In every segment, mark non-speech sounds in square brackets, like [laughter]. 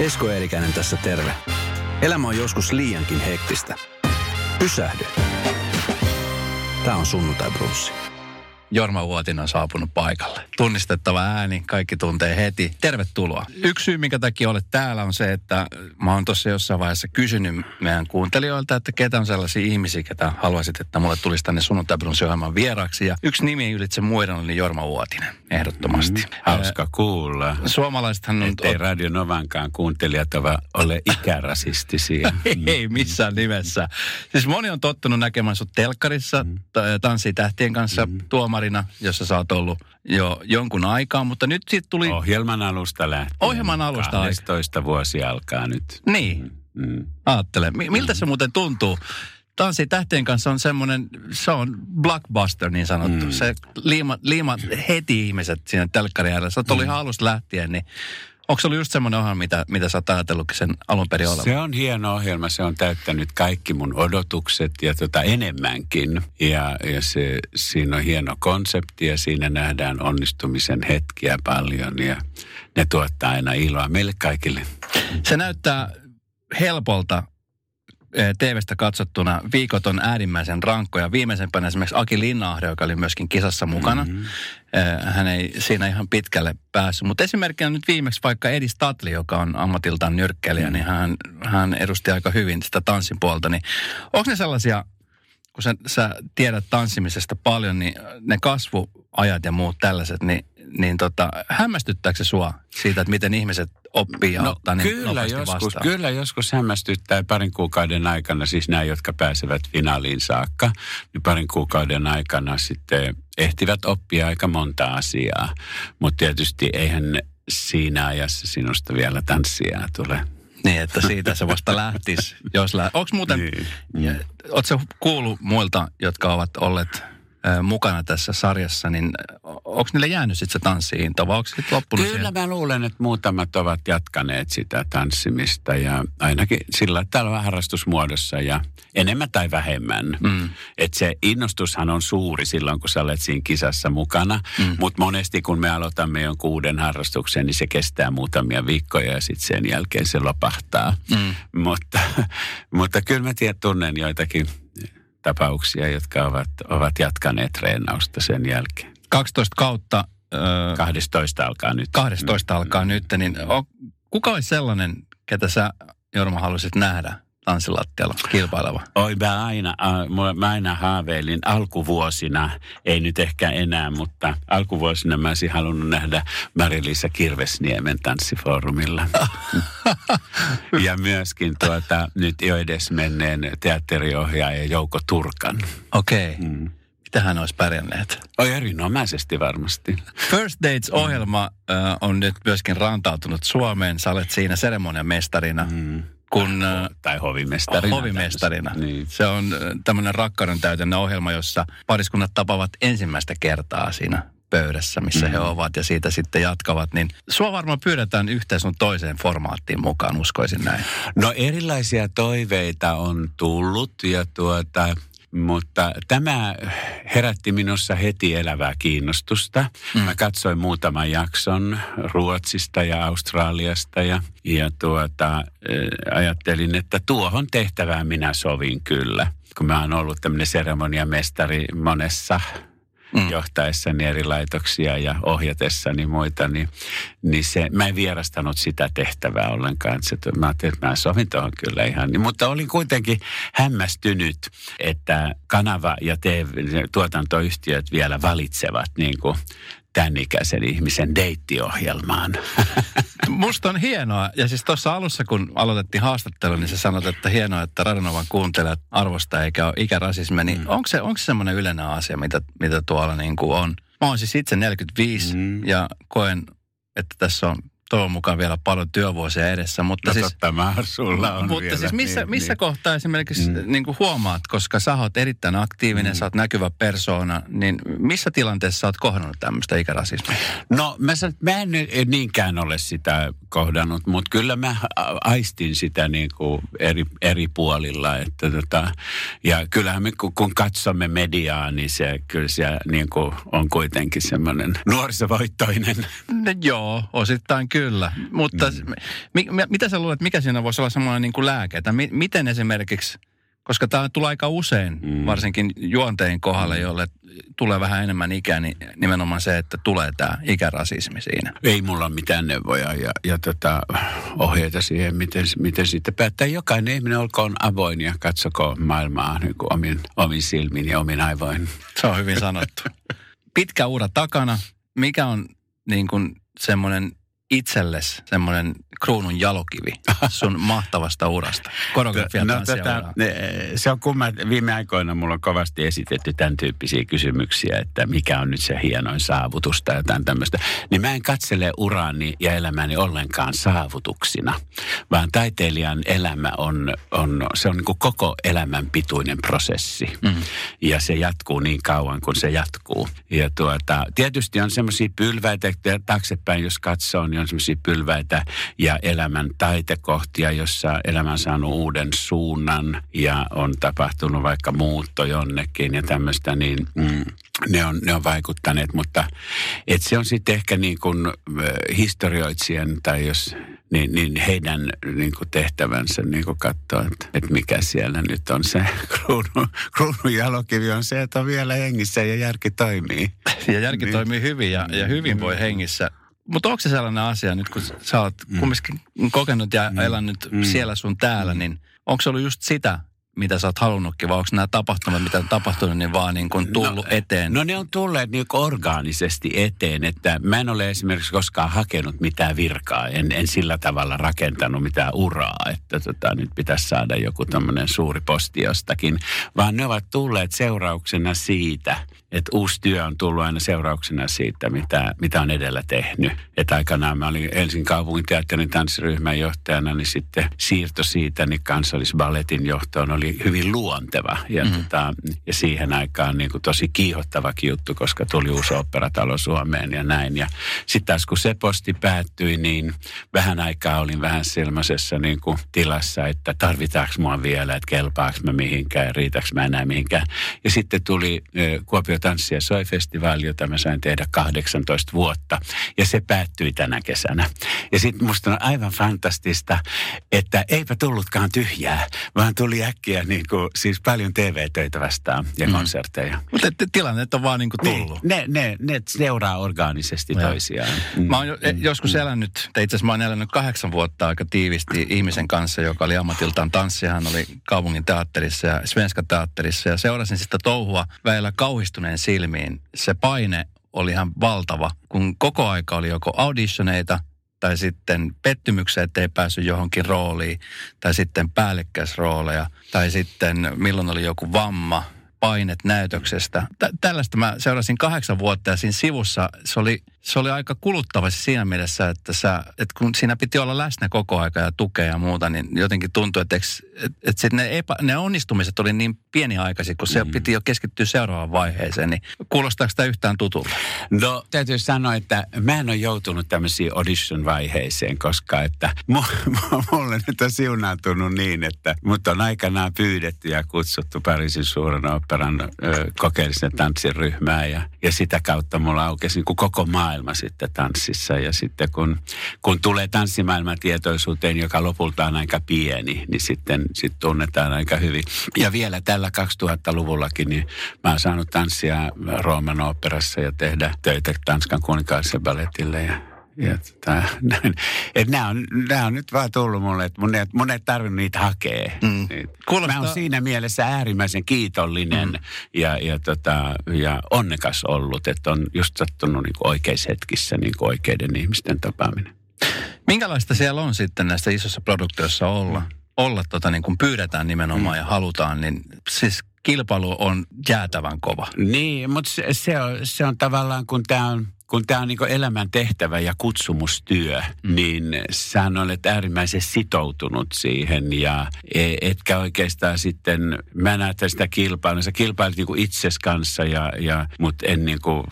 Esko Eerikäinen tässä terve. Elämä on joskus liiankin hektistä. Pysähdy. Tämä on sunnuntai brunssi. Jorma Vuotinen on saapunut paikalle. Tunnistettava ääni, kaikki tuntee heti. Tervetuloa. Yksi syy, minkä takia olet täällä, on se, että mä oon tuossa jossain vaiheessa kysynyt meidän kuuntelijoilta, että ketä on sellaisia ihmisiä, ketä haluaisit, että mulle tulisi tänne sunnuntai ohjelman vieraaksi. Ja yksi nimi ylitse muiden oli Jorma Vuotinen, ehdottomasti. Mm, hauska kuulla. Suomalaisethan on... Ettei Radio Novankaan kuuntelijat ole ikärasistisia. [laughs] Ei missään nimessä. Siis moni on tottunut näkemään sut telkkarissa, mm. tanssii tähtien kanssa, mm. tuomari tuomarina, jossa sä oot ollut jo jonkun aikaa, mutta nyt siitä tuli... Ohjelman alusta lähtien. Ohjelman alusta 12 vuosi alkaa nyt. Niin. Mm. mm. Aattele. Miltä mm. se muuten tuntuu? Tanssi tähtien kanssa on semmoinen, se on blockbuster niin sanottu. Mm. Se liima, liima heti ihmiset siinä telkkarin äärellä. Sä oot ollut mm. ihan alusta lähtien, niin Onko se ollut just semmoinen ohjelma, mitä, mitä sä oot ajatellutkin sen alun perin olevan? Se on hieno ohjelma. Se on täyttänyt kaikki mun odotukset ja tota enemmänkin. Ja, ja se, siinä on hieno konsepti ja siinä nähdään onnistumisen hetkiä paljon ja ne tuottaa aina iloa meille kaikille. Se näyttää helpolta TVstä katsottuna viikot on äärimmäisen rankkoja. Viimeisempänä esimerkiksi Aki Linnahde, joka oli myöskin kisassa mukana. Mm-hmm. Hän ei siinä ihan pitkälle päässyt. Mutta esimerkkinä nyt viimeksi vaikka Edi Statli, joka on ammatiltaan nyrkkeliä, mm-hmm. niin hän, hän edusti aika hyvin sitä tanssin puolta. Niin onko ne sellaisia, kun sä, sä tiedät tanssimisesta paljon, niin ne kasvuajat ja muut tällaiset, niin, niin tota, hämmästyttääkö se sua siitä, että miten ihmiset oppii ja no, ottaa niin kyllä joskus, vastaan. Kyllä joskus hämmästyttää parin kuukauden aikana, siis nämä, jotka pääsevät finaaliin saakka, niin parin kuukauden aikana sitten ehtivät oppia aika monta asiaa. Mutta tietysti eihän siinä ajassa sinusta vielä tanssia tule. Niin, että siitä se vasta lähtisi. Jos lä- Onko muuten, niin. ootko kuullut muilta, jotka ovat olleet mukana tässä sarjassa, niin onko niille jäänyt sitten se tanssiinto vai onko loppunut Kyllä siihen? mä luulen, että muutamat ovat jatkaneet sitä tanssimista ja ainakin sillä tällä harrastusmuodossa ja enemmän tai vähemmän. Mm. Että se innostushan on suuri silloin, kun sä olet siinä kisassa mukana, mm. mutta monesti kun me aloitamme jonkun uuden harrastuksen, niin se kestää muutamia viikkoja ja sitten sen jälkeen se lopahtaa. Mm. Mutta, [laughs] mutta kyllä mä tiedän, tunnen joitakin tapauksia, jotka ovat, ovat jatkaneet treenausta sen jälkeen. 12 kautta. Öö, 12 alkaa nyt. 12 alkaa nyt, niin on, kuka olisi sellainen, ketä sä Jorma haluaisit nähdä tanssilattialla kilpaileva? Oi, mä aina, mä aina haaveilin alkuvuosina, ei nyt ehkä enää, mutta alkuvuosina mä olisin halunnut nähdä Marilisa Kirvesniemen tanssifoorumilla. [laughs] ja myöskin tuota, nyt jo edes menneen teatteriohjaaja Jouko Turkan. Okei. Okay. Mm. Mitä hän olisi pärjänneet? Oi erinomaisesti varmasti. First Dates-ohjelma mm. äh, on nyt myöskin rantautunut Suomeen. Sä olet siinä seremoniamestarina. Mm kun, tai hovimestarina. Hovimestarina. Niin. Se on tämmöinen rakkauden täytännön ohjelma, jossa pariskunnat tapavat ensimmäistä kertaa siinä pöydässä, missä mm. he ovat ja siitä sitten jatkavat, niin sua varmaan pyydetään yhteen sun toiseen formaattiin mukaan, uskoisin näin. No erilaisia toiveita on tullut ja tuota, mutta tämä herätti minussa heti elävää kiinnostusta. Mm. Mä katsoin muutaman jakson Ruotsista ja Australiasta ja, ja tuota, ajattelin, että tuohon tehtävään minä sovin kyllä. Kun mä oon ollut tämmöinen seremoniamestari monessa mm. johtaessani eri laitoksia ja ohjatessani muita, niin, niin se, mä en vierastanut sitä tehtävää ollenkaan. Se, mä ajattelin, että mä sovin tuohon kyllä ihan. Niin, mutta olin kuitenkin hämmästynyt, että kanava ja TV, tuotantoyhtiöt vielä valitsevat niin kuin tämän ikäisen ihmisen deittiohjelmaan. [laughs] Musta on hienoa. Ja siis tuossa alussa, kun aloitettiin haastattelu, niin sä sanot, että hienoa, että Radionovan kuuntelijat arvostaa eikä ole ikärasismi. Niin mm. onko se, onko se semmoinen yleinen asia, mitä, mitä tuolla niin kuin on? Mä oon siis itse 45 mm. ja koen, että tässä on toivon mukaan vielä paljon työvuosia edessä. Mutta no siis, totta, mä, sulla on Mutta vielä, siis missä, niin, missä niin. kohtaa esimerkiksi mm. niin kuin huomaat, koska sä oot erittäin aktiivinen, mm. sä oot näkyvä persoona, niin missä tilanteessa sä oot kohdannut tämmöistä ikärasismia? No mä, sanon, mä en niinkään ole sitä kohdannut, mutta kyllä mä aistin sitä niin kuin eri, eri puolilla. Että tota, ja kyllähän me kun, katsomme mediaa, niin se kyllä se niin kuin on kuitenkin semmoinen nuorisovoittoinen. No, joo, osittain kyllä Kyllä, mutta mm. mi, mi, mitä sä luulet, mikä siinä voisi olla semmoinen niin kuin lääke? Että mi, miten esimerkiksi, koska tämä tulee aika usein, mm. varsinkin juonteen kohdalle, mm. jolle tulee vähän enemmän ikää, niin nimenomaan se, että tulee tämä ikärasismi siinä. Ei mulla ole mitään neuvoja ja, ja tota, ohjeita siihen, miten, miten sitten päättää. Jokainen ihminen olkoon avoin ja katsoko maailmaa niin kuin omin, omin silmin ja omin aivoin. Se on hyvin sanottu. [laughs] Pitkä ura takana. Mikä on niin kuin semmoinen itsellesi semmoinen kruunun jalokivi sun [laughs] mahtavasta urasta? Koreografia no, tota, se on kumma, että viime aikoina mulla on kovasti esitetty tämän tyyppisiä kysymyksiä, että mikä on nyt se hienoin saavutus tai jotain tämmöistä. Niin mä en katsele uraani ja elämäni ollenkaan saavutuksina, vaan taiteilijan elämä on, on se on niin kuin koko elämän pituinen prosessi. Mm. Ja se jatkuu niin kauan kuin se jatkuu. Ja tuota, tietysti on semmoisia pylväitä, että taaksepäin jos katsoo, niin on semmoisia pylväitä ja elämän taitekohtia, jossa elämä on saanut uuden suunnan ja on tapahtunut vaikka muutto jonnekin ja tämmöistä, niin mm, ne, on, ne on vaikuttaneet. Mutta et se on sitten ehkä niin kuin historioitsijan tai jos niin, niin heidän niin kuin tehtävänsä niin kuin katsoa, että, että mikä siellä nyt on se [laughs] kruunun, kruunun jalokivi on se, että on vielä hengissä ja järki toimii. Ja järki niin. toimii hyvin ja, ja hyvin voi hengissä mutta onko se sellainen asia nyt, kun sä oot mm. kumminkin kokenut ja mm. elänyt mm. siellä sun täällä, niin onko se ollut just sitä, mitä sä oot halunnutkin, vai onko nämä tapahtumat, mitä on tapahtunut, niin vaan niin kuin tullut no, eteen? No ne on tulleet niin orgaanisesti eteen, että mä en ole esimerkiksi koskaan hakenut mitään virkaa, en, en sillä tavalla rakentanut mitään uraa, että tota, nyt pitäisi saada joku tämmöinen suuri posti jostakin, vaan ne ovat tulleet seurauksena siitä, että uusi työ on tullut aina seurauksena siitä, mitä, mitä on edellä tehnyt. Että aikanaan mä olin Helsingin kaupungin teatterin tanssiryhmän johtajana, niin sitten siirto siitä niin kansallisballetin johtoon oli hyvin luonteva. Ja, mm-hmm. tota, ja siihen aikaan niin kuin tosi kiihottavakin juttu, koska tuli uusi operatalo Suomeen ja näin. Ja sitten taas kun se posti päättyi, niin vähän aikaa olin vähän sellaisessa niin kuin tilassa, että tarvitaanko mua vielä, että kelpaako mä mihinkään, riitäkö mä enää mihinkään. Ja sitten tuli Kuopio tanssi- ja soi-festivaali, jota mä sain tehdä 18 vuotta. Ja se päättyi tänä kesänä. Ja sitten musta on aivan fantastista, että eipä tullutkaan tyhjää, vaan tuli äkkiä niin kuin, siis paljon TV-töitä vastaan ja mm. konserteja. Mutta tilannet on vaan niin kuin tullut. Niin, ne, ne, ne seuraa orgaanisesti ja. toisiaan. Mm. Mä oon jo, mm. joskus elänyt, tai itse asiassa mä oon elänyt kahdeksan vuotta aika tiivisti ihmisen kanssa, joka oli ammatiltaan tanssija. Hän oli kaupungin teatterissa ja Svenska teatterissa ja seurasin sitä touhua väillä kauhistuneen hänen silmiin. Se paine oli ihan valtava, kun koko aika oli joko auditioneita tai sitten pettymyksiä, ettei päässyt johonkin rooliin, tai sitten päällekkäisrooleja, tai sitten milloin oli joku vamma, painet näytöksestä. Tä- tällaista mä seurasin kahdeksan vuotta ja siinä sivussa se oli se oli aika kuluttava siinä mielessä, että, sä, että kun siinä piti olla läsnä koko aika ja tukea ja muuta, niin jotenkin tuntui, että, että, että sit ne, epä, ne onnistumiset oli niin pieniaikaisia, kun se mm. piti jo keskittyä seuraavaan vaiheeseen. Niin kuulostaako tämä yhtään tutulta? No täytyy sanoa, että mä en ole joutunut tämmöisiin audition-vaiheeseen, koska että mulle nyt on siunaantunut niin, että mut on aikanaan pyydetty ja kutsuttu Pariisin suuren operan kokeellisen tanssiryhmään ja, ja sitä kautta mulla aukesi niin koko maailma maailma sitten tanssissa. Ja sitten kun, kun tulee tanssimaailman tietoisuuteen, joka lopulta on aika pieni, niin sitten sit tunnetaan aika hyvin. Ja vielä tällä 2000-luvullakin, niin mä oon saanut tanssia Rooman ja tehdä töitä Tanskan kuninkaallisen balletille ja ja tota, et nämä, on, nämä on nyt vaan tullut mulle, että mun mun ei tarvinnut niitä hakea. Mm. Kuulostaa... Mä oon siinä mielessä äärimmäisen kiitollinen mm. ja, ja, tota, ja onnekas ollut, että on just sattunut niin oikeissa hetkissä niin oikeiden ihmisten tapaaminen. Minkälaista siellä on sitten näissä isossa produktioissa olla? Olla tota, niin kuin pyydetään nimenomaan mm. ja halutaan, niin siis kilpailu on jäätävän kova. Niin, mutta se, se, on, se on tavallaan, kun tämä on kun tämä on niin elämän tehtävä ja kutsumustyö, mm. niin sä olet äärimmäisen sitoutunut siihen ja e, etkä oikeastaan sitten, mä näen sitä kilpailua, sä kilpailit niin itses kanssa ja, ja mutta en niin kuin,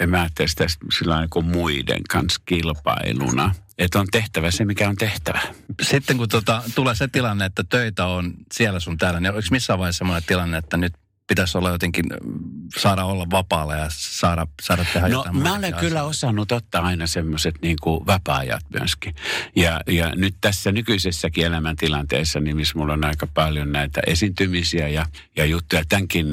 en mä ajattele sitä sillä niin muiden kanssa kilpailuna. Että on tehtävä se, mikä on tehtävä. Sitten kun tota, tulee se tilanne, että töitä on siellä sun täällä, niin onko missään vaiheessa sellainen tilanne, että nyt pitäisi olla jotenkin, saada olla vapaalla ja saada, saada tehdä No jotain mä olen kyllä asioita. osannut ottaa aina semmoiset niin kuin vapaa-ajat myöskin. Ja, ja nyt tässä nykyisessäkin elämäntilanteessa, niin missä mulla on aika paljon näitä esiintymisiä ja, ja juttuja tämänkin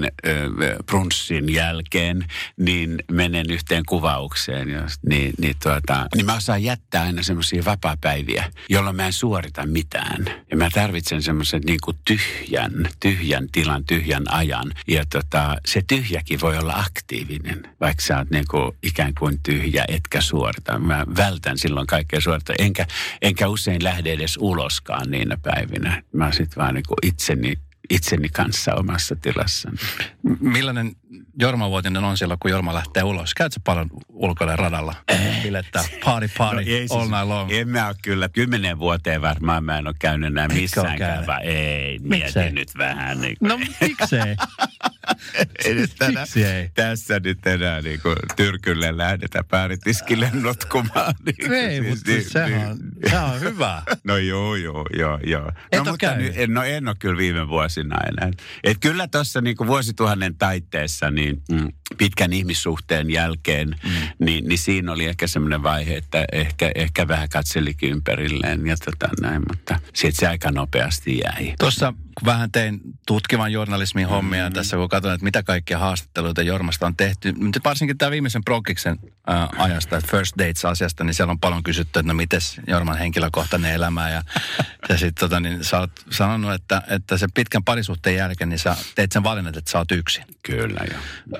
brunssin jälkeen, niin menen yhteen kuvaukseen. Ja, niin, niin, tuota, niin mä osaan jättää aina semmoisia vapaa-päiviä, jolloin mä en suorita mitään. Ja mä tarvitsen semmoisen niin kuin tyhjän, tyhjän tilan, tyhjän ajan. Ja tota, se tyhjäkin voi olla aktiivinen, vaikka sä oot niin kuin ikään kuin tyhjä, etkä suorita. Mä vältän silloin kaikkea suorita, enkä, enkä usein lähde edes uloskaan niinä päivinä. Mä oon sit vaan niin itseni, itseni kanssa omassa tilassani. Millainen Jorma Vuotinen on silloin, kun Jorma lähtee ulos? Käytkö paljon ulkoille radalla? Bilettää party party No ei all night long. En mä ole kyllä, kymmenen vuoteen varmaan mä en ole käynyt enää missään käyvä. Ei, Miksei? mieti nyt vähän niin kuin. No miksei? [laughs] Ei nyt tänä, Miksi ei? tässä nyt enää niin kuin tyrkylle lähdetään pääritiskille [laughs] notkumaan. Niin kuin Ei, mutta siis sehän on, sehän on hyvä. [laughs] No joo, joo, joo, joo. No, mutta nyt, no en ole kyllä viime vuosina enää. Et kyllä tuossa niinku vuosituhannen taitteessa niin mm, pitkän ihmissuhteen jälkeen, mm. niin, niin siinä oli ehkä semmoinen vaihe, että ehkä, ehkä vähän katselikin ympärilleen ja tota näin, mutta sitten se aika nopeasti jäi. Tuossa vähän tein tutkivan journalismin hommia mm. tässä, kun katsoin, että mitä kaikkia haastatteluita Jormasta on tehty. Nyt varsinkin tämä viimeisen Progiksen äh, ajasta, First Dates-asiasta, niin siellä on paljon kysytty, että no mites Jorman henkilökohtainen elämä. Ja, [laughs] ja sitten tota, niin sä oot sanonut, että, että sen pitkän parisuhteen jälkeen, niin sä teet sen valinnan, että sä oot yksin. Kyllä joo.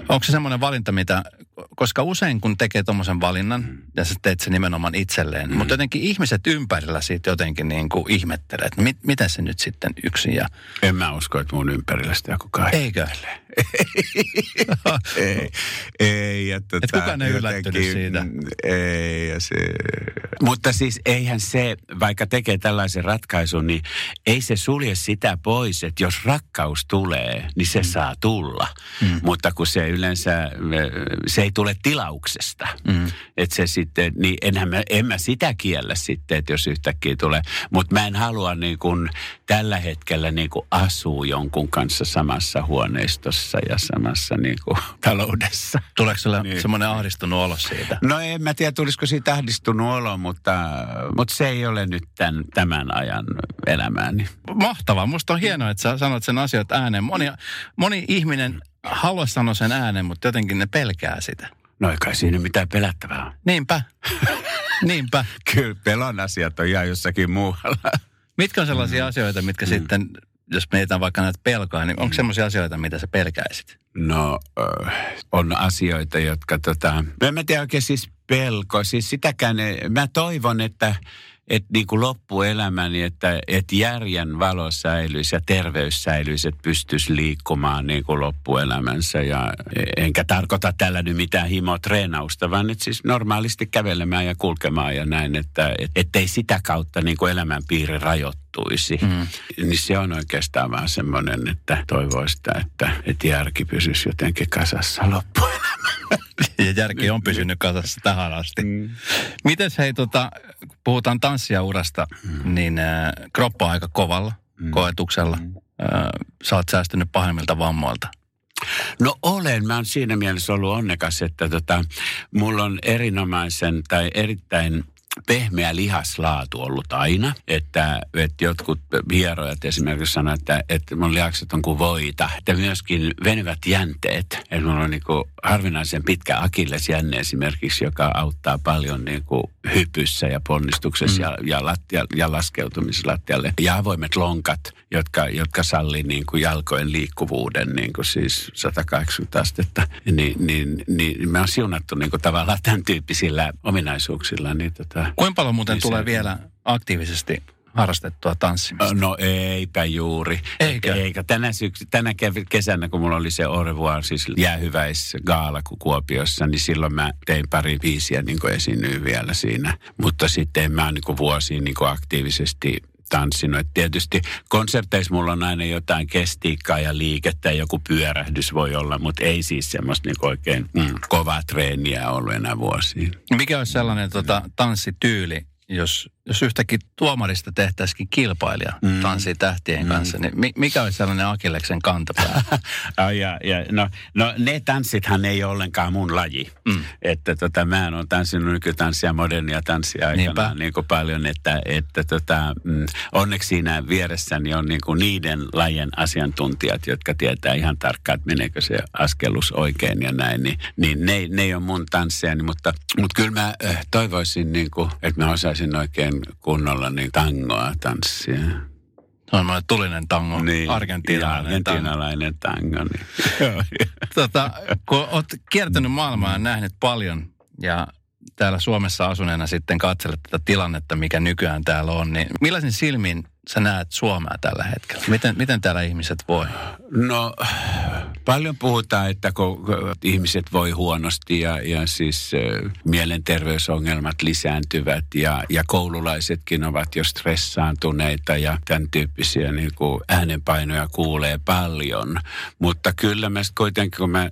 Onko se semmoinen valinta, mitä, koska usein kun tekee tuommoisen valinnan, ja sä teet sen nimenomaan itselleen, mm. mutta jotenkin ihmiset ympärillä siitä jotenkin niin kuin ihmettelee, että mit, miten se nyt sitten yksin ja En mä usko, että mun ympärillä sitä kukaan eikö? [laughs] ei, ei. Ja tota, Et kukaan ei yllättynyt siitä? mm, Ei, ja se... Mutta siis eihän se, vaikka tekee tällaisen ratkaisun, niin ei se sulje sitä pois, että jos rakkaus tulee, niin se mm. saa tulla. Mm. Mutta kun se yleensä, se ei tule tilauksesta. Mm. Että se sitten, niin enhän mä, en mä sitä kiellä sitten, että jos yhtäkkiä tulee. Mutta mä en halua niin kuin tällä hetkellä niin kuin asua jonkun kanssa samassa huoneistossa ja samassa niin kuin [laughs] taloudessa. Tuleeko sulle Niin. semmoinen ahdistunut olo siitä? No en mä tiedä, tulisiko siitä ahdistunut olo, mutta, mutta se ei ole nyt tämän, tämän ajan elämääni. Mahtavaa. Musta on hienoa, että sä sanot sen asiat ääneen. Moni, moni ihminen haluaa sanoa sen ääneen, mutta jotenkin ne pelkää sitä. No ei kai siinä mitään pelättävää. Niinpä. Niinpä. [laughs] Kyllä pelon asiat on ihan jossakin muualla. Mitkä on sellaisia mm. asioita, mitkä mm. sitten, jos mietitään vaikka näitä pelkoja, niin onko sellaisia asioita, mitä sä pelkäisit? No äh, on asioita, jotka tota, en mä tiedä oikein siis pelko. Siis sitäkään, mä toivon, että että niin kuin loppuelämäni, että, että järjen valo säilyisi ja terveys säilyisi, että pystyisi liikkumaan niin kuin loppuelämänsä. Ja enkä tarkoita tällä nyt mitään himotreenausta, vaan että siis normaalisti kävelemään ja kulkemaan ja näin, että et, ettei sitä kautta niin kuin elämänpiiri rajoittuisi. Mm. Niin se on oikeastaan vaan semmoinen, että toivoo sitä, että, että järki pysyisi jotenkin kasassa loppuelämän. Ja järki on pysynyt kasassa tähän asti. Mm. Mites hei, tota, kun puhutaan tanssia urasta, mm. niin äh, kroppa on aika kovalla mm. koetuksella. Mm. Äh, sä oot säästynyt pahimmilta vammoilta. No olen. Mä oon siinä mielessä ollut onnekas, että tota, mulla on erinomaisen tai erittäin pehmeä lihaslaatu ollut aina. Että, että jotkut hierojat esimerkiksi sanoivat, että, että mun lihakset on kuin voita. Että myöskin venyvät jänteet. Että mulla on niin kuin harvinaisen pitkä akillesjänne esimerkiksi, joka auttaa paljon niin kuin hypyssä ja ponnistuksessa mm. ja, ja, lattia, ja laskeutumisessa lattialle. Ja avoimet lonkat, jotka, jotka sallii niin kuin jalkojen liikkuvuuden niin kuin siis 180 astetta. Niin, niin, niin me on siunattu niin kuin tavallaan tämän tyyppisillä ominaisuuksilla. Niin tota, Kuinka paljon muuten Niin tulee se- vielä aktiivisesti harrastettua tanssimista? No eipä juuri. Eikö? Eikä. Tänä, syksy, tänä kesänä, kun mulla oli se revoir, siis jäähyväisgaala ku- Kuopiossa, niin silloin mä tein pari biisiä niin esiinnyin vielä siinä. Mutta sitten en mä niin vuosiin niin aktiivisesti tanssinut. Et tietysti konserteissa mulla on aina jotain kestiikkaa ja liikettä ja joku pyörähdys voi olla, mutta ei siis semmoista niin oikein mm, kovaa treeniä ollut enää vuosiin. Mikä olisi sellainen tota, tanssityyli, jos jos yhtäkkiä tuomarista tehtäisikin kilpailija mm. tanssii tähtien mm. kanssa, niin mikä olisi sellainen Akilleksen kantapää? [laughs] ja, ja, no, no ne tanssithan ei ole ollenkaan mun laji. Mm. Että tota, mä en ole tanssinut nykytanssia, modernia tanssia aikana niin kuin paljon, että, että tota, mm, onneksi siinä vieressäni on niin kuin niiden lajien asiantuntijat, jotka tietää ihan tarkkaan, että meneekö se askelus oikein ja näin, niin, niin ne, ne ei ole mun tansseja, mutta, mutta kyllä mä äh, toivoisin, niin kuin, että mä osaisin oikein kunnolla niin tangoa tanssia. On tulinen tango, niin, argentiinalainen, argentiinalainen tango. tango niin. tota, kun olet kiertänyt maailmaa ja nähnyt paljon ja täällä Suomessa asuneena sitten katselet tätä tilannetta, mikä nykyään täällä on, niin millaisin silmin sä näet Suomea tällä hetkellä? Miten, miten täällä ihmiset voi? No paljon puhutaan, että kun ihmiset voi huonosti ja, ja siis äh, mielenterveysongelmat lisääntyvät ja, ja koululaisetkin ovat jo stressaantuneita ja tämän tyyppisiä niin kuin äänenpainoja kuulee paljon. Mutta kyllä mä kuitenkin, kun mä,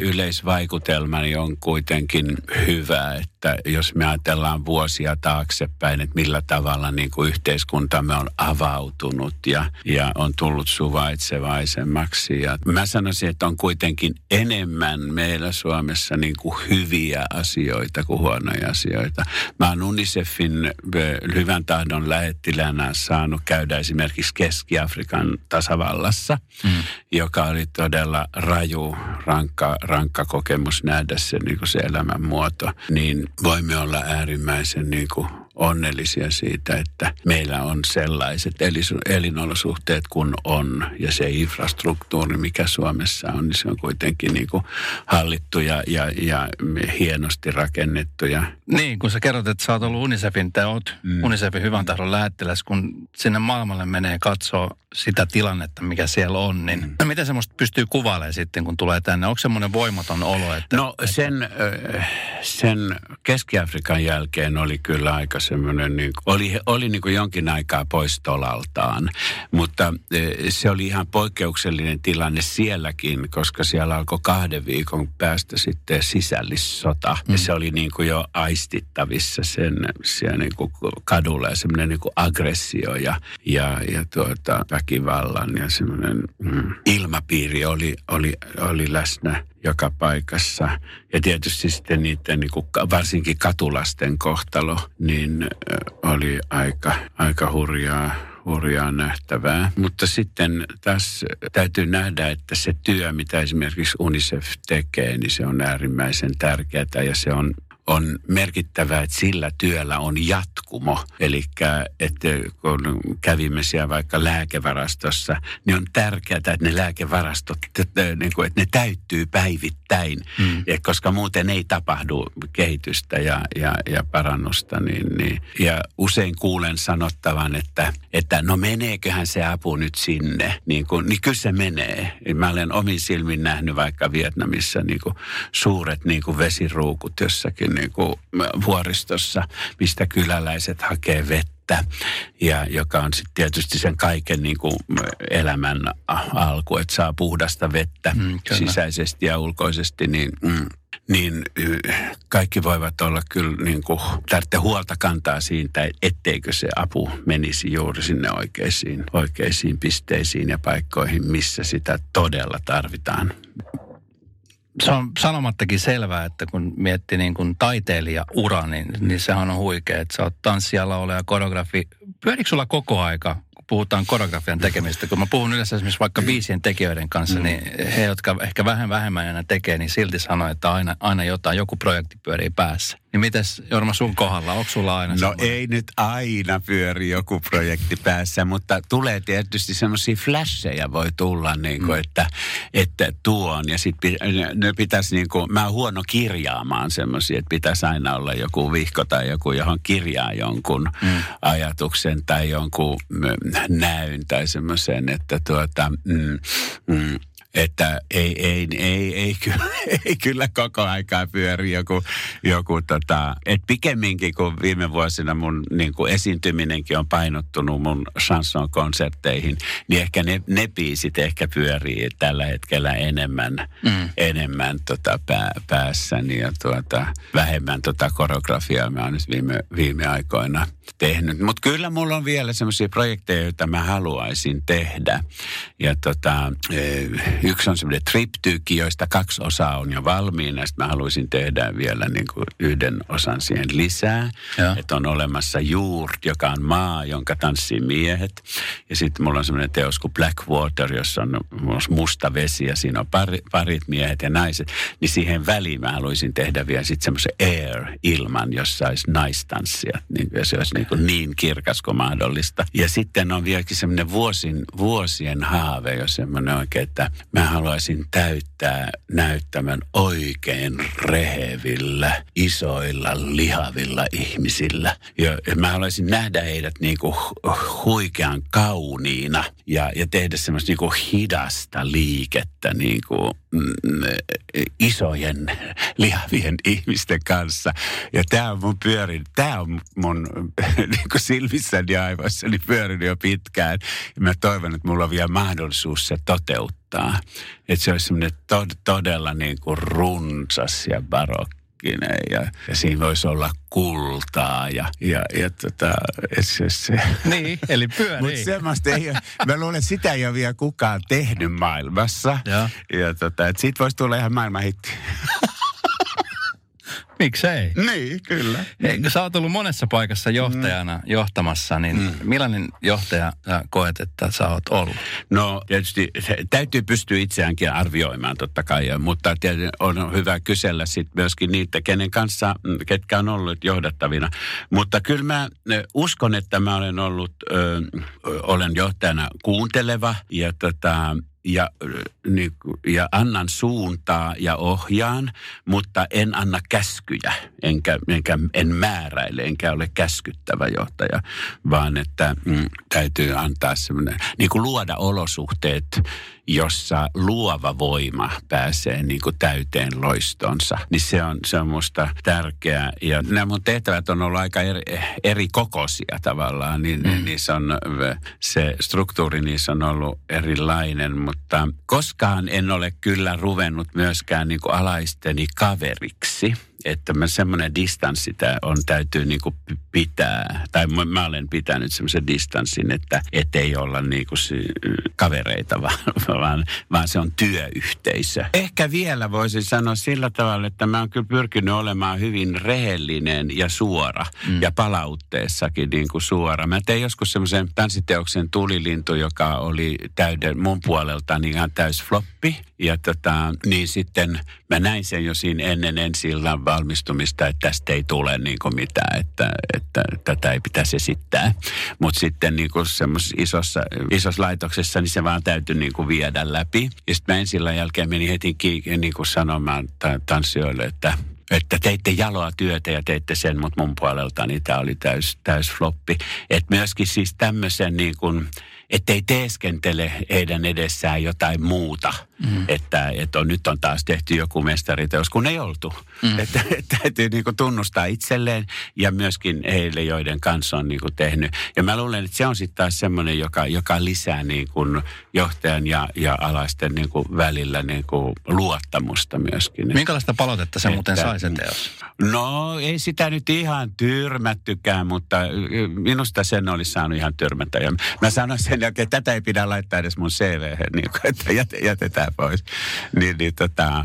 yleisvaikutelmani niin on kuitenkin hyvä, että jos me ajatellaan vuosia taaksepäin, että millä tavalla niin kuin yhteiskuntamme on avautunut ja, ja on tullut suvaitsevaisemmaksi. Ja mä sanoisin, että on kuitenkin enemmän meillä Suomessa niin kuin hyviä asioita kuin huonoja asioita. Mä oon UNICEFin hyvän tahdon lähettilänä saanut käydä esimerkiksi Keski-Afrikan tasavallassa, mm. joka oli todella raju, rankka, rankka kokemus nähdä se, niin kuin se elämänmuoto. Niin voimme olla äärimmäisen niin kuin onnellisia siitä, että meillä on sellaiset elinolosuhteet kuin on. Ja se infrastruktuuri, mikä Suomessa on, niin se on kuitenkin niin kuin hallittu ja, ja, ja hienosti rakennettu. Ja... Niin, kun sä kerrot, että sä oot ollut Unicefin, te oot mm. Unicefin hyvän tahdon lähettiläs, kun sinne maailmalle menee katsoa sitä tilannetta, mikä siellä on, niin mm. miten semmoista pystyy kuvailemaan sitten, kun tulee tänne? Onko semmoinen voimaton olo? Että, no sen, sen Keski-Afrikan jälkeen oli kyllä aika semmoinen, niin, oli, oli niin kuin jonkin aikaa pois tolaltaan, mutta se oli ihan poikkeuksellinen tilanne sielläkin, koska siellä alkoi kahden viikon päästä sitten sisällissota. Mm. Ja se oli niin kuin jo aistittavissa sen siellä niin kuin kadulla ja semmoinen niin kuin aggressio ja, ja, ja tuota, väkivallan ja semmoinen mm, ilmapiiri oli, oli, oli läsnä joka paikassa. Ja tietysti sitten niiden niin kuin, varsinkin katulasten kohtalo, niin oli aika, aika hurjaa hurjaa nähtävää. Mutta sitten tässä täytyy nähdä, että se työ, mitä esimerkiksi UNICEF tekee, niin se on äärimmäisen tärkeää ja se on on merkittävää, että sillä työllä on jatkumo. Eli että kun kävimme siellä vaikka lääkevarastossa, niin on tärkeää, että ne lääkevarastot, että, niin ne täyttyy päivittäin, mm. koska muuten ei tapahdu kehitystä ja, ja, ja parannusta. Niin, niin. Ja usein kuulen sanottavan, että, että no meneeköhän se apu nyt sinne, niin, kuin, niin kyllä se menee. Mä olen omin silmin nähnyt vaikka Vietnamissa niin kuin suuret niin kuin vesiruukut jossakin niin kuin vuoristossa, mistä kyläläiset hakee vettä ja joka on sitten tietysti sen kaiken niin kuin elämän alku, että saa puhdasta vettä mm, sisäisesti ja ulkoisesti, niin, mm, niin kaikki voivat olla kyllä niin kuin, huolta kantaa siitä, etteikö se apu menisi juuri sinne oikeisiin, oikeisiin pisteisiin ja paikkoihin, missä sitä todella tarvitaan se on sanomattakin selvää, että kun miettii niin kuin taiteilija-ura, niin, niin sehän on huikea, että sä oot tanssijalla ja koreografi. Pyörikö sulla koko aika, kun puhutaan koreografian tekemistä? Kun mä puhun yleensä esimerkiksi vaikka biisien tekijöiden kanssa, mm. niin he, jotka ehkä vähän vähemmän enää tekee, niin silti sanoo, että aina, aina jotain, joku projekti pyörii päässä. Niin mites Jorma sun kohdalla, onko sulla aina No semmoinen? ei nyt aina pyöri joku projekti päässä, mutta tulee tietysti semmoisia flasheja voi tulla, niin kuin, mm. että, että tuon. Ja sitten ne pitäisi, niin kuin, mä oon huono kirjaamaan semmoisia, että pitäisi aina olla joku vihko tai joku, johon kirjaa jonkun mm. ajatuksen tai jonkun näyn tai semmoisen, että tuota, mm, mm, että ei, ei, ei, ei, kyllä, [laughs] ei kyllä koko aikaa pyöri joku, joku tota, että pikemminkin kuin viime vuosina mun niin kuin esiintyminenkin on painottunut mun chanson-konsertteihin, niin ehkä ne, ne biisit ehkä pyörii tällä hetkellä enemmän, mm. enemmän tota pää, päässäni ja tuota, vähemmän tota koreografiaa mä oon nyt viime, viime aikoina tehnyt. Mutta kyllä mulla on vielä semmoisia projekteja, joita mä haluaisin tehdä. Ja tota, eh, yksi on semmoinen triptyyki, joista kaksi osaa on jo valmiina. Sitten mä haluaisin tehdä vielä niin kuin yhden osan siihen lisää. Että on olemassa Juurt, joka on maa, jonka tanssii miehet. Ja sitten mulla on semmoinen teos kuin Blackwater, jossa on musta vesi ja siinä on pari, parit miehet ja naiset. Niin siihen väliin mä haluaisin tehdä vielä sitten semmoisen air-ilman, jossa olisi naistanssia. Niin se olisi niin, kuin niin kirkas kuin mahdollista. Ja sitten on vieläkin semmoinen vuosin, vuosien haave, jos semmoinen oikein, että mä haluaisin täyttää näyttämän oikein rehevillä, isoilla, lihavilla ihmisillä. Ja, ja mä haluaisin nähdä heidät niin kuin huikean kauniina ja, ja tehdä semmoista niin kuin hidasta liikettä niin kuin, isojen lihavien ihmisten kanssa. Ja tämä on mun pyörin, tämä on mun [laughs] niin silmissäni ja aivoissani pyörinyt jo pitkään. Ja mä toivon, että mulla on vielä mahdollisuus se toteuttaa. Että se olisi semmoinen tod- todella niin kuin runsas ja barokki ja, ja siinä voisi olla kultaa ja, ja, ja tota, se, se. Niin, eli pyörii. Mutta semmoista ei ole, mä luulen, että sitä ei ole vielä kukaan tehnyt maailmassa. Ja, ja tota, että siitä voisi tulla ihan maailman hitti. Miksei? Niin, kyllä. Hei, kun sä oot ollut monessa paikassa johtajana mm. johtamassa, niin mm. millainen johtaja sä koet, että sä oot ollut? No tietysti täytyy pystyä itseäänkin arvioimaan totta kai, mutta on hyvä kysellä sitten myöskin niitä, kenen kanssa, ketkä on ollut johdattavina. Mutta kyllä mä uskon, että mä olen ollut, ö, olen johtajana kuunteleva ja tota, ja, niin, ja annan suuntaa ja ohjaan, mutta en anna käskyjä, enkä, enkä en määräile, enkä ole käskyttävä johtaja, vaan että mm, täytyy antaa semmoinen, niin kuin luoda olosuhteet, jossa luova voima pääsee niin kuin täyteen loistonsa. Niin se on, se on musta tärkeää. Ja nämä mun tehtävät on ollut aika eri, eri kokoisia tavallaan. Niin, mm. Niissä on, se struktuuri niissä on ollut erilainen, mutta koskaan en ole kyllä ruvennut myöskään niin kuin alaisteni kaveriksi että mä semmoinen distanssi tää on, täytyy niinku pitää, tai mä, mä olen pitänyt semmoisen distanssin, että ei olla niinku kavereita, [laughs] vaan, vaan, vaan se on työyhteisö. Ehkä vielä voisin sanoa sillä tavalla, että mä oon kyllä pyrkinyt olemaan hyvin rehellinen ja suora, mm. ja palautteessakin niinku suora. Mä tein joskus semmoisen tanssiteoksen Tulilintu, joka oli täyden mun puolelta niin ihan täys floppi, ja tota, niin sitten mä näin sen jo siinä ennen ensi valmistumista, että tästä ei tule niin kuin mitään, että, että tätä ei pitäisi esittää. Mutta sitten niin kuin isossa, isossa laitoksessa, niin se vaan täytyy niin kuin viedä läpi. Ja sitten mä ensin jälkeen menin heti niin kuin sanomaan tanssijoille, että että teitte jaloa työtä ja teitte sen, mutta mun puolelta niin tämä oli täys, täys floppi. Että myöskin siis tämmöisen niin kuin, ettei teeskentele heidän edessään jotain muuta. Mm. Että, että on, nyt on taas tehty joku mestariteos, kun ei oltu. Mm. Että, että täytyy niin kuin tunnustaa itselleen ja myöskin heille, joiden kanssa on niin kuin tehnyt. Ja mä luulen, että se on sitten taas semmoinen, joka, joka lisää niin kuin johtajan ja, ja alaisten niin kuin välillä niin kuin luottamusta myöskin. Minkälaista palautetta se että, muuten sai se teos? No ei sitä nyt ihan tyrmättykään, mutta minusta sen olisi saanut ihan tyrmätä. Ja mä sanoin sen jälkeen, että tätä ei pidä laittaa edes mun CV, niin kuin, että jätetään pois. Niin, niin, tota,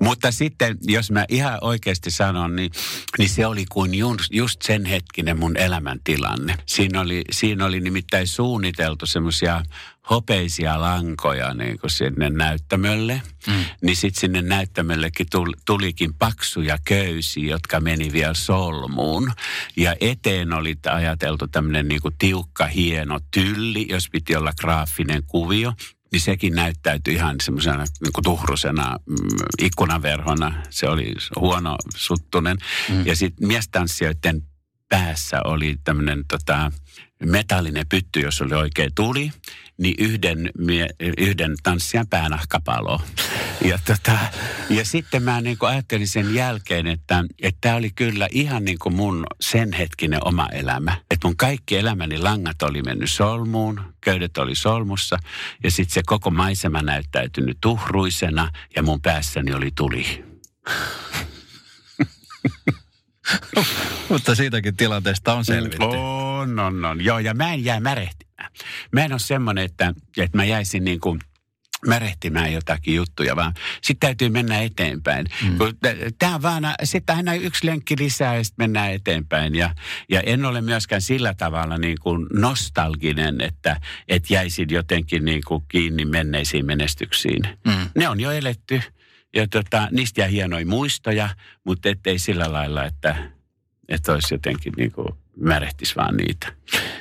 mutta sitten jos mä ihan oikeasti sanon, niin, niin se oli kuin just, just sen hetkinen mun elämäntilanne. Siinä oli, siinä oli nimittäin suunniteltu semmoisia hopeisia lankoja niin kuin sinne näyttämölle. Mm. Niin sitten sinne näyttämöllekin tulikin paksuja köysiä, jotka meni vielä solmuun. Ja eteen oli ajateltu tämmöinen niin kuin tiukka, hieno tylli, jos piti olla graafinen kuvio niin sekin näyttäytyi ihan semmoisena niin kuin tuhrusena mm, ikkunaverhona. Se oli huono suttunen. Mm. Ja sitten miestanssijoiden päässä oli tämmöinen tota, metallinen pytty, jos oli oikein tuli, niin yhden, yhden tanssijan päänahkapalo. Ja, tota, ja sitten mä niin kuin ajattelin sen jälkeen, että tämä oli kyllä ihan niin kuin mun sen hetkinen oma elämä. Että mun kaikki elämäni langat oli mennyt solmuun, köydet oli solmussa ja sitten se koko maisema näyttäytynyt tuhruisena ja mun päässäni oli tuli. [laughs] [laughs] Mutta siitäkin tilanteesta on selvitty. On, on, on. Joo, ja mä en jää märehtimään. Mä en ole semmoinen, että, että mä jäisin niin kuin märehtimään jotakin juttuja, vaan sitten täytyy mennä eteenpäin. Mm. Tämä on vaan, sitten aina yksi lenkki lisää ja sitten mennään eteenpäin. Ja, ja en ole myöskään sillä tavalla niin kuin nostalginen, että, että jäisin jotenkin niin kuin kiinni menneisiin menestyksiin. Mm. Ne on jo eletty ja tota, niistä jää hienoja muistoja, mutta ettei sillä lailla, että, että olisi jotenkin niin kuin märehtisi vaan niitä.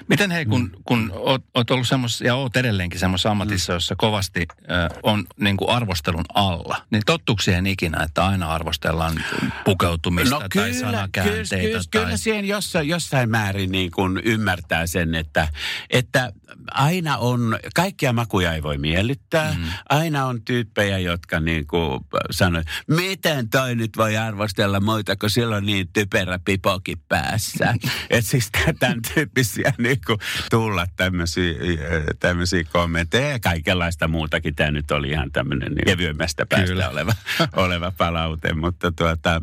Miten hei, kun, kun oot, oot ollut semmoisessa, ja oot edelleenkin semmoisessa ammatissa, mm. jossa kovasti äh, on niin kuin arvostelun alla, niin tottuuko siihen ikinä, että aina arvostellaan pukeutumista no, kyllä, tai sanakäänteitä? Kyllä, kyllä, tai... kyllä siihen jossain, jossain määrin niin kuin ymmärtää sen, että, että aina on, kaikkia makuja ei voi miellyttää. Mm. Aina on tyyppejä, jotka niin kuin sanoo, miten toi nyt voi arvostella muita, kun sillä on niin typerä pipokin päässä. Et [laughs] siis tämän [laughs] tyyppisiä niin kuin, tulla tämmöisiä, tämmöisiä kommentteja ja kaikenlaista muutakin. Tämä nyt oli ihan tämmöinen niin kevyemmästä päästä oleva, [laughs] oleva palaute. Mutta, tuota,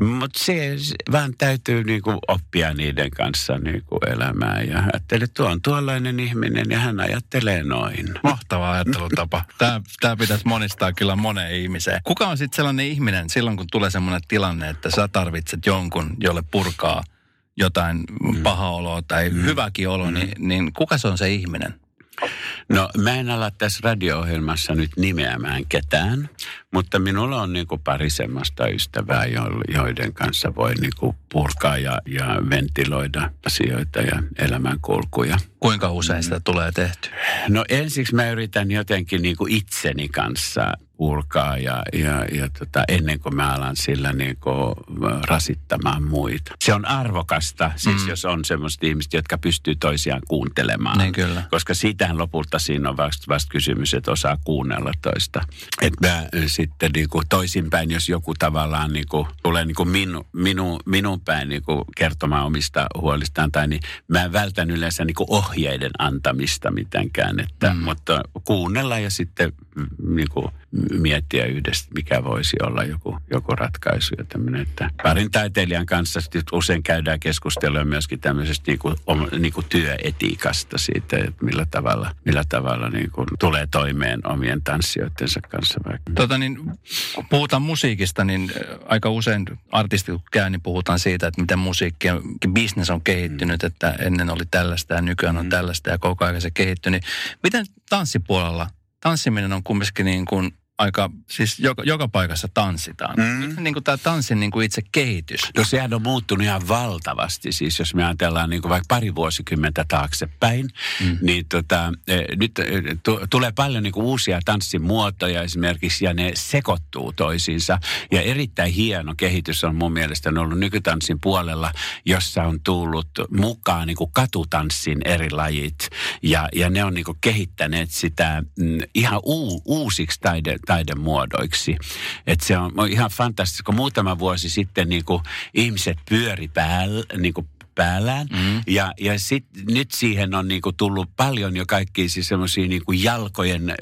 mutta se vaan täytyy niin kuin, oppia niiden kanssa niin kuin, elämään. Ja ajattelin, että tuo on tuollainen ihminen ja hän ajattelee noin. Mahtava ajattelutapa. Tämä, tämä pitäisi monistaa kyllä moneen ihmiseen. Kuka on sitten sellainen ihminen silloin, kun tulee sellainen tilanne, että sä tarvitset jonkun, jolle purkaa – jotain mm. paha oloa tai mm. hyväkin olo, mm. niin, niin kuka se on se ihminen? No mä en ala tässä radio-ohjelmassa nyt nimeämään ketään, mutta minulla on niinku pari semmoista ystävää, joiden kanssa voi niinku purkaa ja, ja ventiloida asioita ja elämänkulkuja. Kuinka usein sitä tulee tehty? No ensiksi mä yritän jotenkin niinku itseni kanssa purkaa ja, ja, ja tota, ennen kuin mä alan sillä niin kuin rasittamaan muita. Se on arvokasta, siis mm. jos on semmoista ihmistä, jotka pystyy toisiaan kuuntelemaan. Niin kyllä. Koska siitähän lopulta siinä on vasta, vasta kysymys, että osaa kuunnella toista. Että mä sitten niin kuin toisinpäin, jos joku tavallaan niin kuin, tulee niin kuin minu, minu, minun päin niin kuin kertomaan omista huolistaan, tai niin mä vältän yleensä niin kuin ohjeiden antamista mitenkään. Että, mm. Mutta kuunnella ja sitten niin kuin, miettiä yhdessä, mikä voisi olla joku, joku ratkaisu. Ja että parin taiteilijan kanssa usein käydään keskustelua myöskin tämmöisestä niin kuin, niin kuin työetiikasta siitä, että millä tavalla, millä tavalla niin kuin tulee toimeen omien tanssijoidensa kanssa. Vaikka. Tota niin, kun puhutaan musiikista, niin aika usein artistit kun käy, niin puhutaan siitä, että miten musiikki ja business on kehittynyt, mm. että ennen oli tällaista ja nykyään on mm. tällaista ja koko ajan se kehittyy. Niin miten tanssipuolella tanssiminen on kumminkin niin kuin aika, siis joka, joka paikassa tanssitaan. Mm. Niin kuin tämä tanssin niin kuin itse kehitys. No sehän on muuttunut ihan valtavasti. Siis jos me ajatellaan niin kuin vaikka pari vuosikymmentä taaksepäin, mm. niin tota, e, nyt e, t- tulee paljon niin kuin uusia tanssimuotoja esimerkiksi ja ne sekoittuu toisiinsa. Ja erittäin hieno kehitys on mun mielestä ollut nykytanssin puolella, jossa on tullut mukaan niin kuin katutanssin eri lajit. Ja, ja ne on niin kuin kehittäneet sitä mm, ihan uu, uusiksi taide, taidemuodoiksi. Et se on ihan fantastista, kun muutama vuosi sitten niin kuin ihmiset pyöri päällä, niin kuin päällään. Mm. Ja, ja sit, nyt siihen on niinku tullut paljon jo kaikki siis semmoisia niinku jalkojen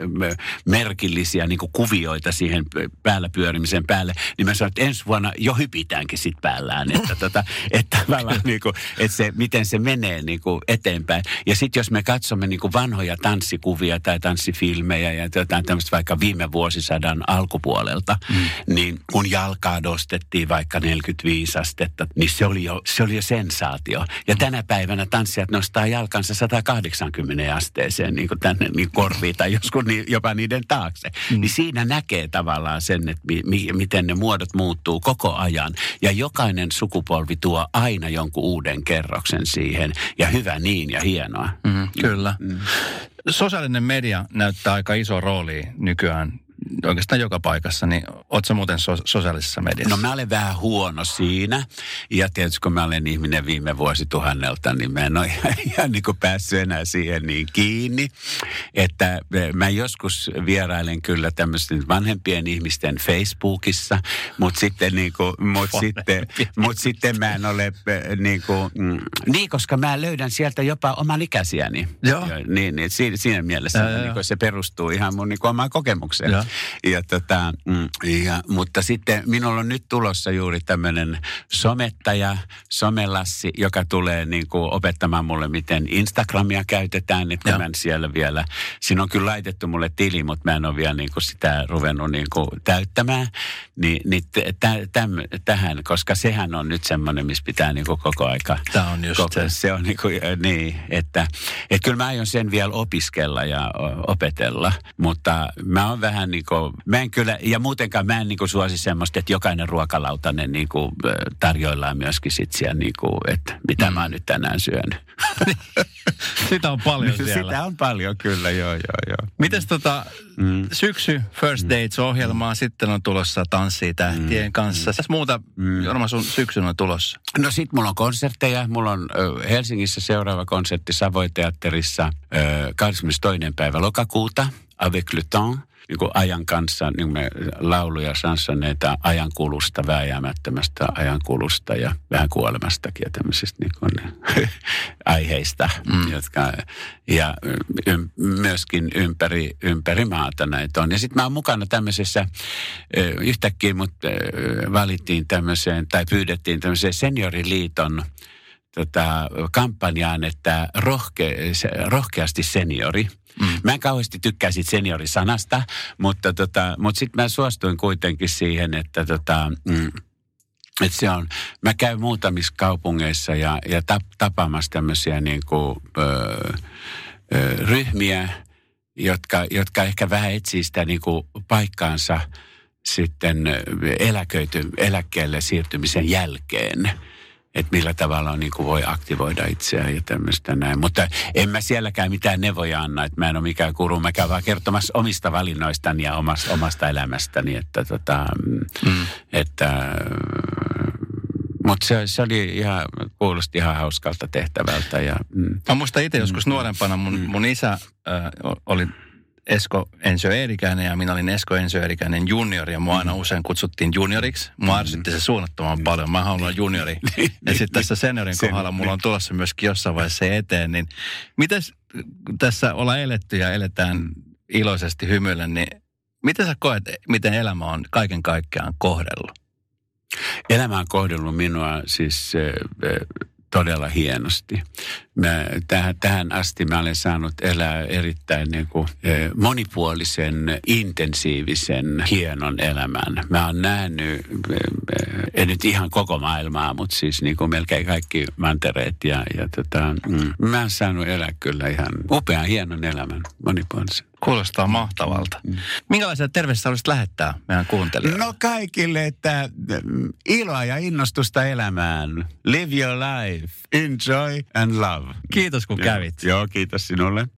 merkillisiä niinku kuvioita siihen päällä pyörimisen päälle. Niin mä sanoin, että ensi vuonna jo hypitäänkin sit päällään. Että, [laughs] tota, että, niinku, että se, miten se menee niinku eteenpäin. Ja sitten jos me katsomme niinku vanhoja tanssikuvia tai tanssifilmejä ja jotain tämmöistä vaikka viime vuosisadan alkupuolelta, mm. niin kun jalkaa dostettiin vaikka 45 astetta, niin se oli jo, se oli jo sensaatio innovaatio. Ja tänä päivänä tanssijat nostaa jalkansa 180 asteeseen niin kuin tänne niin korviin tai joskus niin, jopa niiden taakse. Mm. Niin siinä näkee tavallaan sen, että mi, mi, miten ne muodot muuttuu koko ajan. Ja jokainen sukupolvi tuo aina jonkun uuden kerroksen siihen. Ja hyvä niin ja hienoa. Mm, kyllä. Mm. Sosiaalinen media näyttää aika iso rooli nykyään oikeastaan joka paikassa, niin ootko muuten so- sosiaalisessa mediassa? No mä olen vähän huono siinä. Ja tietysti kun mä olen ihminen viime vuosituhannelta, niin mä en ole [laughs] ihan, ihan niin kuin päässyt enää siihen niin kiinni. Että eh, mä joskus vierailen kyllä tämmöisten vanhempien ihmisten Facebookissa, mutta sitten, niin kuin, mut sitten, mut sitten mä en ole eh, niin kuin, mm, niin, koska mä löydän sieltä jopa oman ikäisiäni. Joo. Ja, niin, niin siinä, siinä mielessä ja, niin kuin se perustuu ihan mun niin kuin omaan kokemukseen. Ja. Ja tota, mm, ja, mutta sitten minulla on nyt tulossa juuri tämmöinen somettaja, somelassi, joka tulee niin kuin opettamaan mulle, miten Instagramia käytetään. Että mä en siellä vielä, siinä on kyllä laitettu mulle tili, mutta mä en ole vielä niin kuin sitä ruvennut niin kuin täyttämään. Ni, niin t- täm, tähän, koska sehän on nyt semmoinen, missä pitää niin kuin koko aika. Tämä on just koko, se. Se on niin, kuin, niin että, että kyllä mä aion sen vielä opiskella ja opetella, mutta mä oon vähän niin kuin, mä en kyllä, ja muutenkaan mä en niin kuin suosi semmoista, että jokainen ruokalautanen niin kuin tarjoillaan myöskin sit siellä niin kuin, että mitä mm. mä oon nyt tänään syönyt. [laughs] Sitä on paljon siellä. Sitä on paljon kyllä, joo, joo, joo. Mites tota, mm. syksy First mm. Dates-ohjelmaa, mm. sitten on tulossa Tanssii tähtien mm. kanssa. Tässä muuta, mm. Jorma, sun syksyn on tulossa? No sit mulla on konsertteja. Mulla on Helsingissä seuraava konsertti Savoiteatterissa 22. päivä lokakuuta, Avec le temps niin kuin ajan kanssa niin me lauluja sansoneita ajankulusta, vääjäämättömästä ajankulusta ja vähän kuolemastakin ja tämmöisistä niin kuin, [laughs] aiheista, mm. jotka ja y, myöskin ympäri, ympäri maata näitä on. Ja sitten mä oon mukana tämmöisessä, yhtäkkiä mut valittiin tämmöiseen tai pyydettiin tämmöiseen senioriliiton tota, kampanjaan, että rohke, rohkeasti seniori – Mm. Mä en kauheasti tykkää siitä seniorisanasta, mutta, tota, mutta sitten mä suostuin kuitenkin siihen, että tota, mm, et se on, mä käyn muutamissa kaupungeissa ja, ja tap, tapaamassa tämmöisiä niin kuin, ö, ö, ryhmiä, jotka, jotka ehkä vähän etsii sitä niin kuin paikkaansa sitten eläköity, eläkkeelle siirtymisen jälkeen että millä tavalla niin kuin voi aktivoida itseään ja tämmöistä näin. Mutta en mä sielläkään mitään neuvoja anna, että mä en ole mikään kuru. Mä käyn vaan kertomassa omista valinnoistani ja omasta, omasta elämästäni, että tota, mm. että mutta se, se oli ihan, kuulosti ihan hauskalta tehtävältä. Ja, mm. Mä muistan itse joskus mm. nuorempana, mun, mm. mun isä äh, oli Esko Ensio Eerikäinen ja minä olin Esko Ensio Eerikäinen juniori ja mua aina mm. usein kutsuttiin junioriksi. Mua mm. ärsytti se suunnattoman paljon. Mä haluan olla juniori. [laughs] ja sitten tässä seniorin kohdalla mulla on tulossa myöskin jossain vaiheessa se eteen. Niin miten tässä ollaan eletty ja eletään iloisesti hymyillä, niin miten sä koet, miten elämä on kaiken kaikkiaan kohdellut? Elämä on kohdellut minua siis todella hienosti. Mä, tähän, tähän asti mä olen saanut elää erittäin niin kuin, eh, monipuolisen, intensiivisen, hienon elämän. Mä oon nähnyt, eh, en nyt ihan koko maailmaa, mutta siis niin kuin melkein kaikki mantereet. Ja, ja tota, mm, mä oon saanut elää kyllä ihan upean, hienon elämän, monipuolisen. Kuulostaa mahtavalta. Mm. Minkälaisia terveisiä olisit lähettää meidän kuuntelijoille? No kaikille, että mm, iloa ja innostusta elämään. Live your life, enjoy and love. Kiitos kun kävit. Joo, kiitos sinulle.